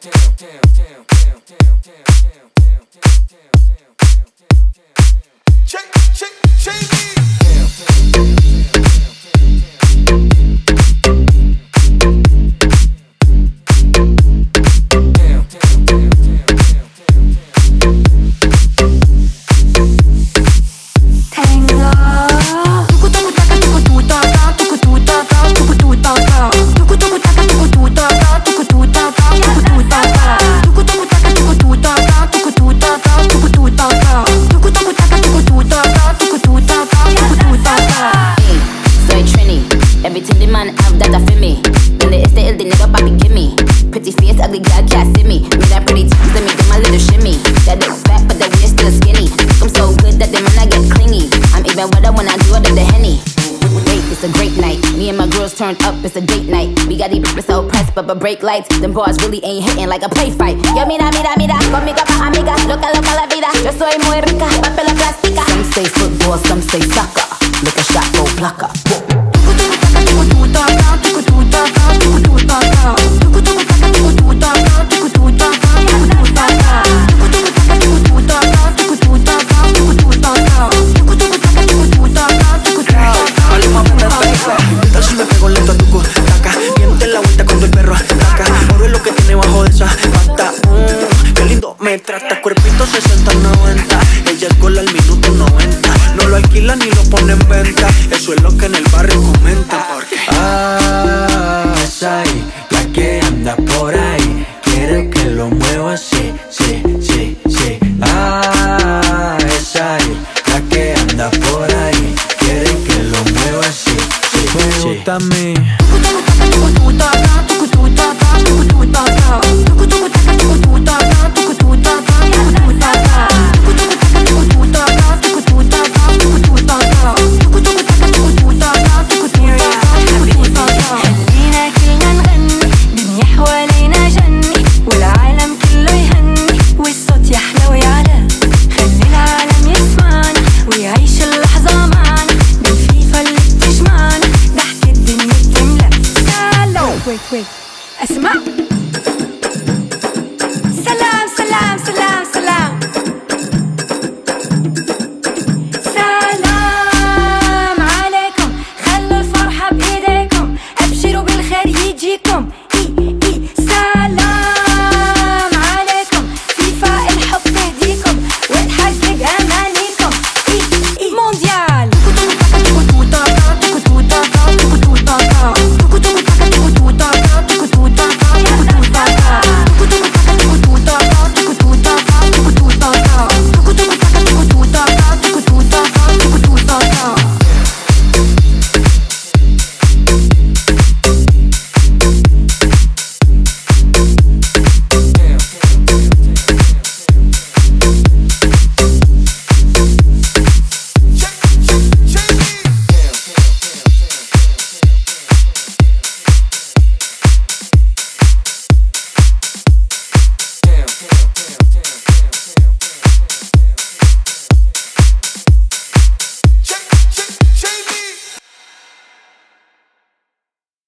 Check, check. ugly god just hit me. Made that pretty touch, let me do my little shimmy. That That is fat, but that we still skinny. I'm so good that the man I get clingy. I'm even wetter when I do it at the henny. Wait, it's a great night. Me and my girls turned up, it's a date night. We got these bitches so pressed, but but break lights. Them bars really ain't hitting like a play fight. Yo, mira, mira, mira, conmigo pa' amiga, loca, loca la vida. Yo soy muy rica, papel plástica. Some say football, some say soccer. Look a shot, go blocker. Me pego lento a tu cutaca Miente la vuelta cuando el perro ataca Oro es lo que tiene bajo de esa pata mm, Qué lindo me trata Cuerpito 60-90 Ella es cola al minuto 90 No lo alquila ni lo pone en venta Eso es lo que en el barrio comenta. Porque Ah, ahí, la que anda por ahí Quiero que lo mueva así, sí, sí tú, اسمع